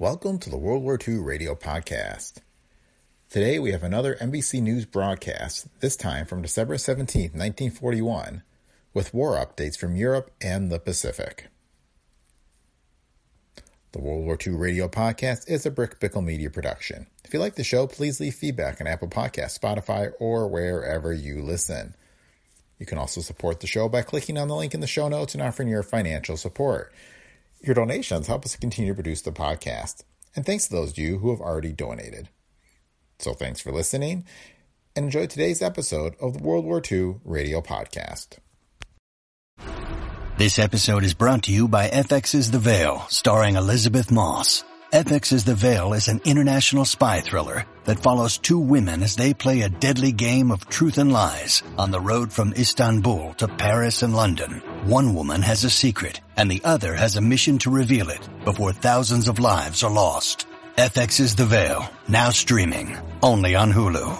Welcome to the World War II Radio Podcast. Today we have another NBC News broadcast, this time from December 17, 1941, with war updates from Europe and the Pacific. The World War II Radio Podcast is a Brick Bickle Media production. If you like the show, please leave feedback on Apple Podcasts, Spotify, or wherever you listen. You can also support the show by clicking on the link in the show notes and offering your financial support. Your donations help us continue to produce the podcast. And thanks to those of you who have already donated. So thanks for listening and enjoy today's episode of the World War II Radio Podcast. This episode is brought to you by FX's The Veil, starring Elisabeth Moss. FX's The Veil is an international spy thriller that follows two women as they play a deadly game of truth and lies on the road from Istanbul to Paris and London. One woman has a secret and the other has a mission to reveal it before thousands of lives are lost. FX's The Veil, now streaming, only on Hulu.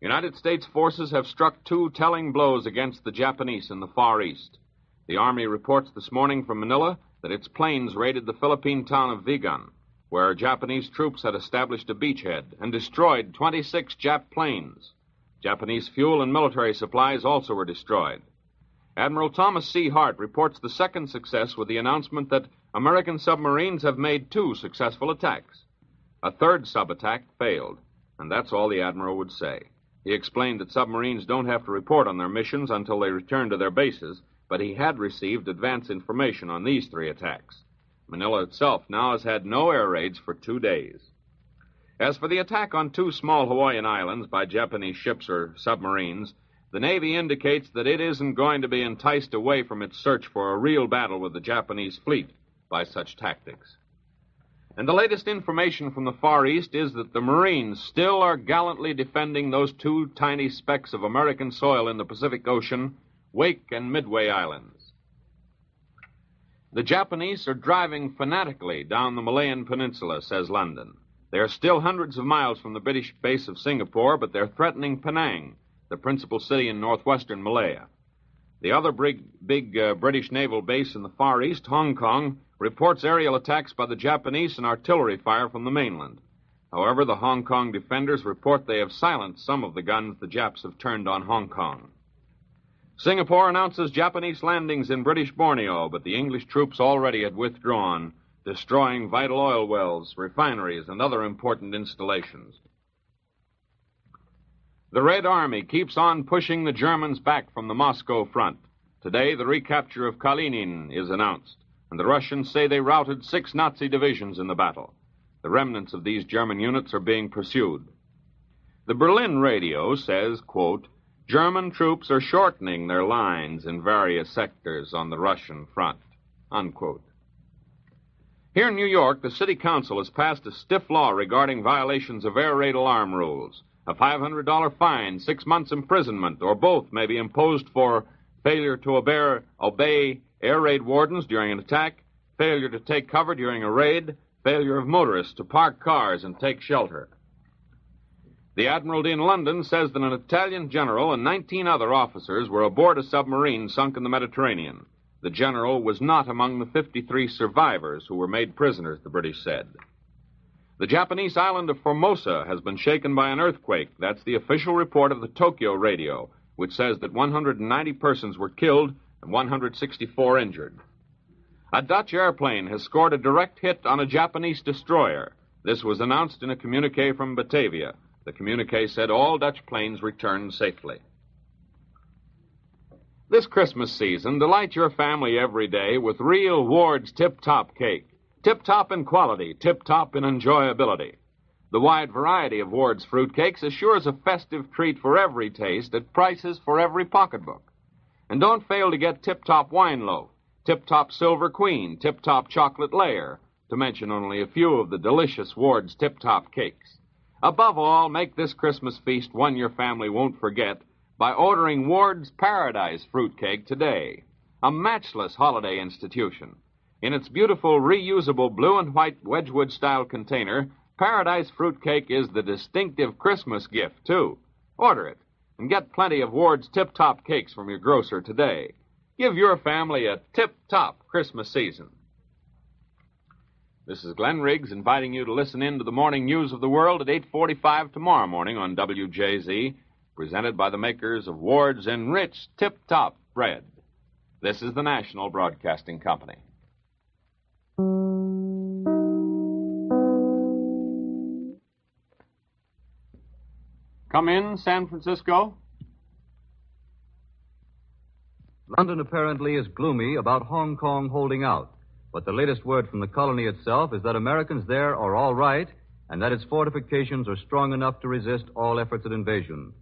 United States forces have struck two telling blows against the Japanese in the Far East. The Army reports this morning from Manila that its planes raided the Philippine town of Vigan, where Japanese troops had established a beachhead and destroyed 26 Jap planes. Japanese fuel and military supplies also were destroyed. Admiral Thomas C. Hart reports the second success with the announcement that American submarines have made two successful attacks. A third sub attack failed, and that's all the Admiral would say. He explained that submarines don't have to report on their missions until they return to their bases, but he had received advance information on these three attacks. Manila itself now has had no air raids for two days. As for the attack on two small Hawaiian islands by Japanese ships or submarines, the Navy indicates that it isn't going to be enticed away from its search for a real battle with the Japanese fleet by such tactics. And the latest information from the Far East is that the Marines still are gallantly defending those two tiny specks of American soil in the Pacific Ocean Wake and Midway Islands. The Japanese are driving fanatically down the Malayan Peninsula, says London. They are still hundreds of miles from the British base of Singapore, but they're threatening Penang, the principal city in northwestern Malaya. The other big, big uh, British naval base in the Far East, Hong Kong, reports aerial attacks by the Japanese and artillery fire from the mainland. However, the Hong Kong defenders report they have silenced some of the guns the Japs have turned on Hong Kong. Singapore announces Japanese landings in British Borneo, but the English troops already had withdrawn, destroying vital oil wells, refineries, and other important installations. The Red Army keeps on pushing the Germans back from the Moscow front. Today, the recapture of Kalinin is announced, and the Russians say they routed six Nazi divisions in the battle. The remnants of these German units are being pursued. The Berlin radio says, quote, German troops are shortening their lines in various sectors on the Russian front. Unquote. Here in New York, the City Council has passed a stiff law regarding violations of air raid alarm rules. A $500 fine, six months imprisonment, or both may be imposed for failure to obey, obey air raid wardens during an attack, failure to take cover during a raid, failure of motorists to park cars and take shelter. The Admiralty in London says that an Italian general and 19 other officers were aboard a submarine sunk in the Mediterranean. The general was not among the 53 survivors who were made prisoners, the British said. The Japanese island of Formosa has been shaken by an earthquake. That's the official report of the Tokyo radio, which says that 190 persons were killed and 164 injured. A Dutch airplane has scored a direct hit on a Japanese destroyer. This was announced in a communique from Batavia. The communique said all Dutch planes returned safely. This Christmas season, delight your family every day with real Ward's Tip Top cake. Tip top in quality, tip top in enjoyability. The wide variety of Ward's fruit cakes assures a festive treat for every taste at prices for every pocketbook. And don't fail to get Tip Top Wine Loaf, Tip Top Silver Queen, Tip Top Chocolate Layer, to mention only a few of the delicious Ward's Tip Top cakes. Above all, make this Christmas feast one your family won't forget by ordering Ward's Paradise Fruitcake today, a matchless holiday institution. In its beautiful reusable blue and white Wedgwood style container, Paradise Fruitcake is the distinctive Christmas gift, too. Order it and get plenty of Ward's tip top cakes from your grocer today. Give your family a tip top Christmas season. This is Glenn Riggs inviting you to listen in to the morning news of the world at 8:45 tomorrow morning on WJZ, presented by the makers of Ward's enriched Tip Top bread. This is the National Broadcasting Company. Come in, San Francisco. London apparently is gloomy about Hong Kong holding out. But the latest word from the colony itself is that Americans there are all right and that its fortifications are strong enough to resist all efforts at invasion.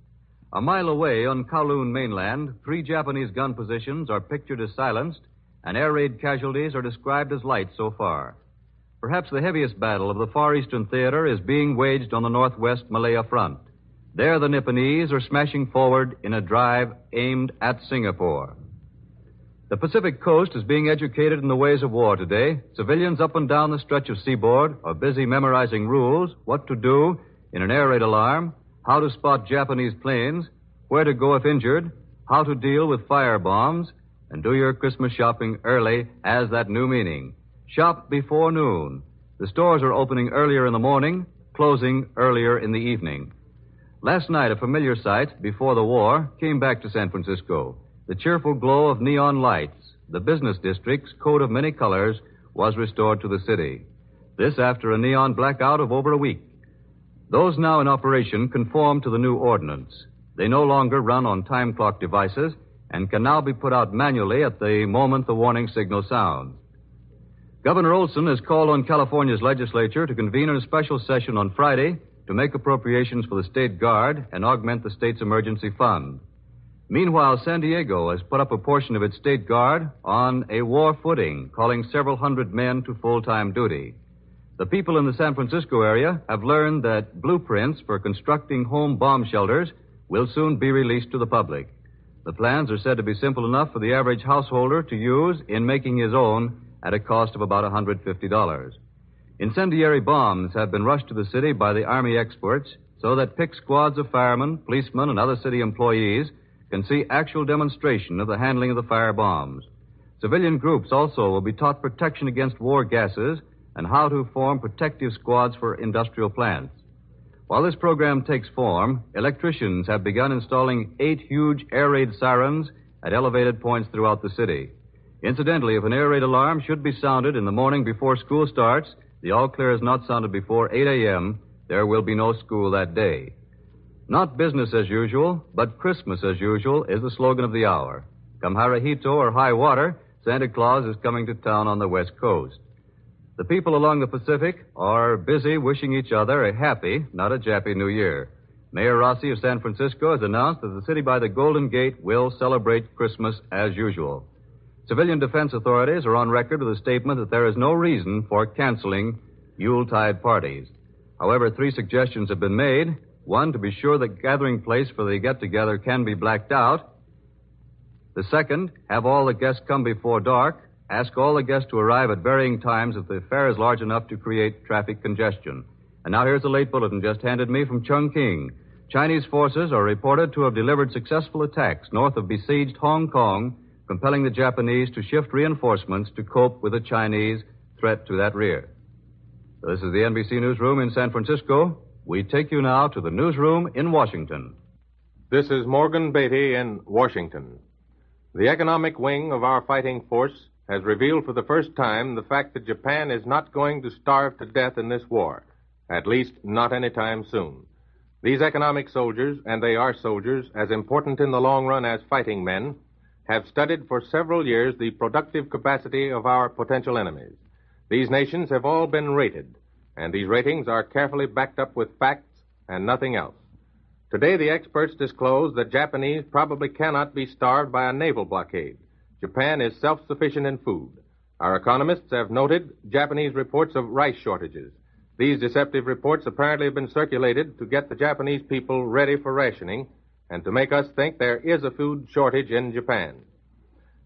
A mile away on Kowloon mainland, three Japanese gun positions are pictured as silenced, and air raid casualties are described as light so far. Perhaps the heaviest battle of the Far Eastern theater is being waged on the northwest Malaya front. There, the Nipponese are smashing forward in a drive aimed at Singapore. The Pacific coast is being educated in the ways of war today. Civilians up and down the stretch of seaboard are busy memorizing rules, what to do in an air raid alarm, how to spot Japanese planes, where to go if injured, how to deal with fire bombs, and do your Christmas shopping early has that new meaning. Shop before noon. The stores are opening earlier in the morning, closing earlier in the evening. Last night, a familiar sight before the war came back to San Francisco. The cheerful glow of neon lights, the business district's coat of many colors, was restored to the city. This after a neon blackout of over a week. Those now in operation conform to the new ordinance. They no longer run on time clock devices and can now be put out manually at the moment the warning signal sounds. Governor Olson has called on California's legislature to convene a special session on Friday to make appropriations for the State Guard and augment the state's emergency fund. Meanwhile, San Diego has put up a portion of its State Guard on a war footing, calling several hundred men to full time duty. The people in the San Francisco area have learned that blueprints for constructing home bomb shelters will soon be released to the public. The plans are said to be simple enough for the average householder to use in making his own at a cost of about $150. Incendiary bombs have been rushed to the city by the Army experts so that pick squads of firemen, policemen, and other city employees can see actual demonstration of the handling of the fire bombs. Civilian groups also will be taught protection against war gases and how to form protective squads for industrial plants. While this program takes form, electricians have begun installing eight huge air raid sirens at elevated points throughout the city. Incidentally, if an air raid alarm should be sounded in the morning before school starts, the all clear is not sounded before 8 a.m., there will be no school that day. Not business as usual, but Christmas as usual is the slogan of the hour. Come Hirohito or high water, Santa Claus is coming to town on the West Coast. The people along the Pacific are busy wishing each other a happy, not a jappy New Year. Mayor Rossi of San Francisco has announced that the city by the Golden Gate will celebrate Christmas as usual. Civilian defense authorities are on record with a statement that there is no reason for canceling Yuletide parties. However, three suggestions have been made. One, to be sure the gathering place for the get together can be blacked out. The second, have all the guests come before dark. Ask all the guests to arrive at varying times if the affair is large enough to create traffic congestion. And now here's a late bulletin just handed me from Chungking. Chinese forces are reported to have delivered successful attacks north of besieged Hong Kong compelling the Japanese to shift reinforcements to cope with the Chinese threat to that rear. This is the NBC Newsroom in San Francisco. We take you now to the newsroom in Washington. This is Morgan Beatty in Washington. The economic wing of our fighting force has revealed for the first time the fact that Japan is not going to starve to death in this war, at least not any time soon. These economic soldiers, and they are soldiers as important in the long run as fighting men, have studied for several years the productive capacity of our potential enemies. These nations have all been rated, and these ratings are carefully backed up with facts and nothing else. Today, the experts disclose that Japanese probably cannot be starved by a naval blockade. Japan is self sufficient in food. Our economists have noted Japanese reports of rice shortages. These deceptive reports apparently have been circulated to get the Japanese people ready for rationing and to make us think there is a food shortage in Japan.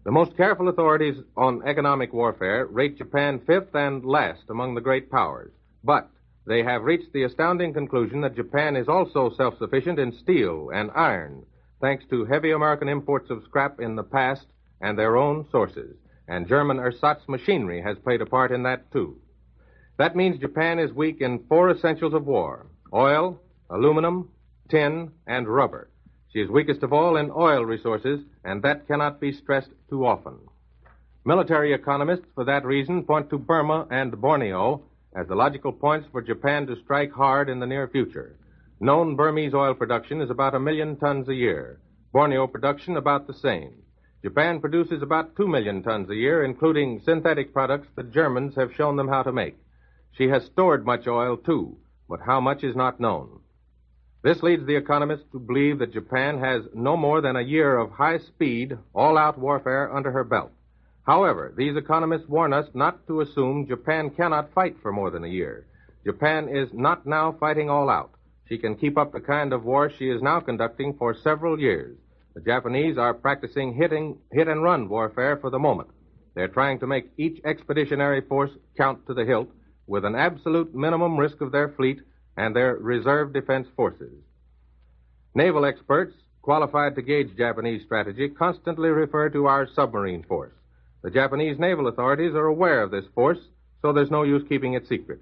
The most careful authorities on economic warfare rate Japan fifth and last among the great powers. But they have reached the astounding conclusion that Japan is also self sufficient in steel and iron, thanks to heavy American imports of scrap in the past and their own sources. And German ersatz machinery has played a part in that, too. That means Japan is weak in four essentials of war oil, aluminum, tin, and rubber. She is weakest of all in oil resources, and that cannot be stressed too often. Military economists, for that reason, point to Burma and Borneo as the logical points for Japan to strike hard in the near future. Known Burmese oil production is about a million tons a year. Borneo production about the same. Japan produces about two million tons a year, including synthetic products the Germans have shown them how to make. She has stored much oil, too, but how much is not known. This leads the economists to believe that Japan has no more than a year of high speed, all out warfare under her belt. However, these economists warn us not to assume Japan cannot fight for more than a year. Japan is not now fighting all out. She can keep up the kind of war she is now conducting for several years. The Japanese are practicing hitting, hit and run warfare for the moment. They're trying to make each expeditionary force count to the hilt with an absolute minimum risk of their fleet and their reserve defense forces. Naval experts, qualified to gauge Japanese strategy, constantly refer to our submarine force. The Japanese naval authorities are aware of this force, so there's no use keeping it secret.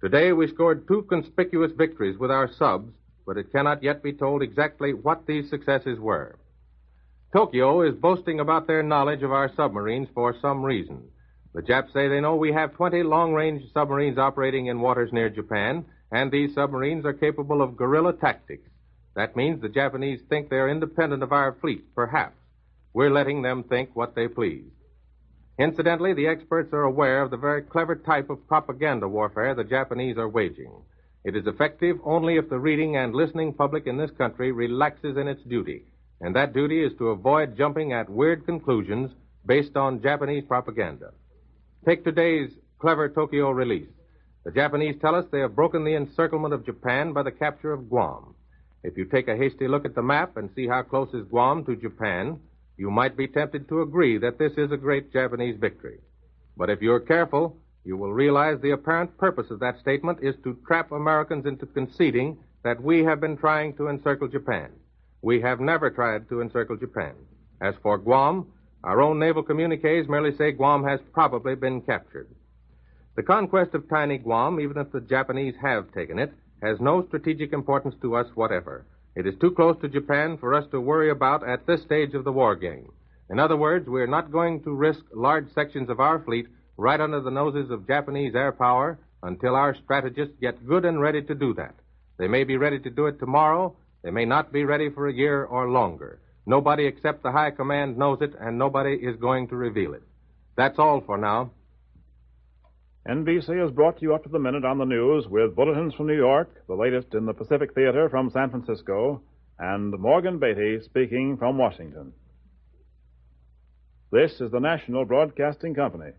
Today we scored two conspicuous victories with our subs, but it cannot yet be told exactly what these successes were. Tokyo is boasting about their knowledge of our submarines for some reason. The Japs say they know we have 20 long range submarines operating in waters near Japan, and these submarines are capable of guerrilla tactics. That means the Japanese think they're independent of our fleet, perhaps. We're letting them think what they please. Incidentally, the experts are aware of the very clever type of propaganda warfare the Japanese are waging. It is effective only if the reading and listening public in this country relaxes in its duty, and that duty is to avoid jumping at weird conclusions based on Japanese propaganda. Take today's clever Tokyo release. The Japanese tell us they have broken the encirclement of Japan by the capture of Guam. If you take a hasty look at the map and see how close is Guam to Japan, you might be tempted to agree that this is a great Japanese victory. But if you're careful, you will realize the apparent purpose of that statement is to trap Americans into conceding that we have been trying to encircle Japan. We have never tried to encircle Japan. As for Guam, our own naval communiques merely say Guam has probably been captured. The conquest of tiny Guam, even if the Japanese have taken it, has no strategic importance to us whatever. It is too close to Japan for us to worry about at this stage of the war game. In other words, we're not going to risk large sections of our fleet right under the noses of Japanese air power until our strategists get good and ready to do that. They may be ready to do it tomorrow. They may not be ready for a year or longer. Nobody except the High Command knows it, and nobody is going to reveal it. That's all for now. NBC has brought you up to the minute on the news with bulletins from New York, the latest in the Pacific Theater from San Francisco, and Morgan Beatty speaking from Washington. This is the National Broadcasting Company.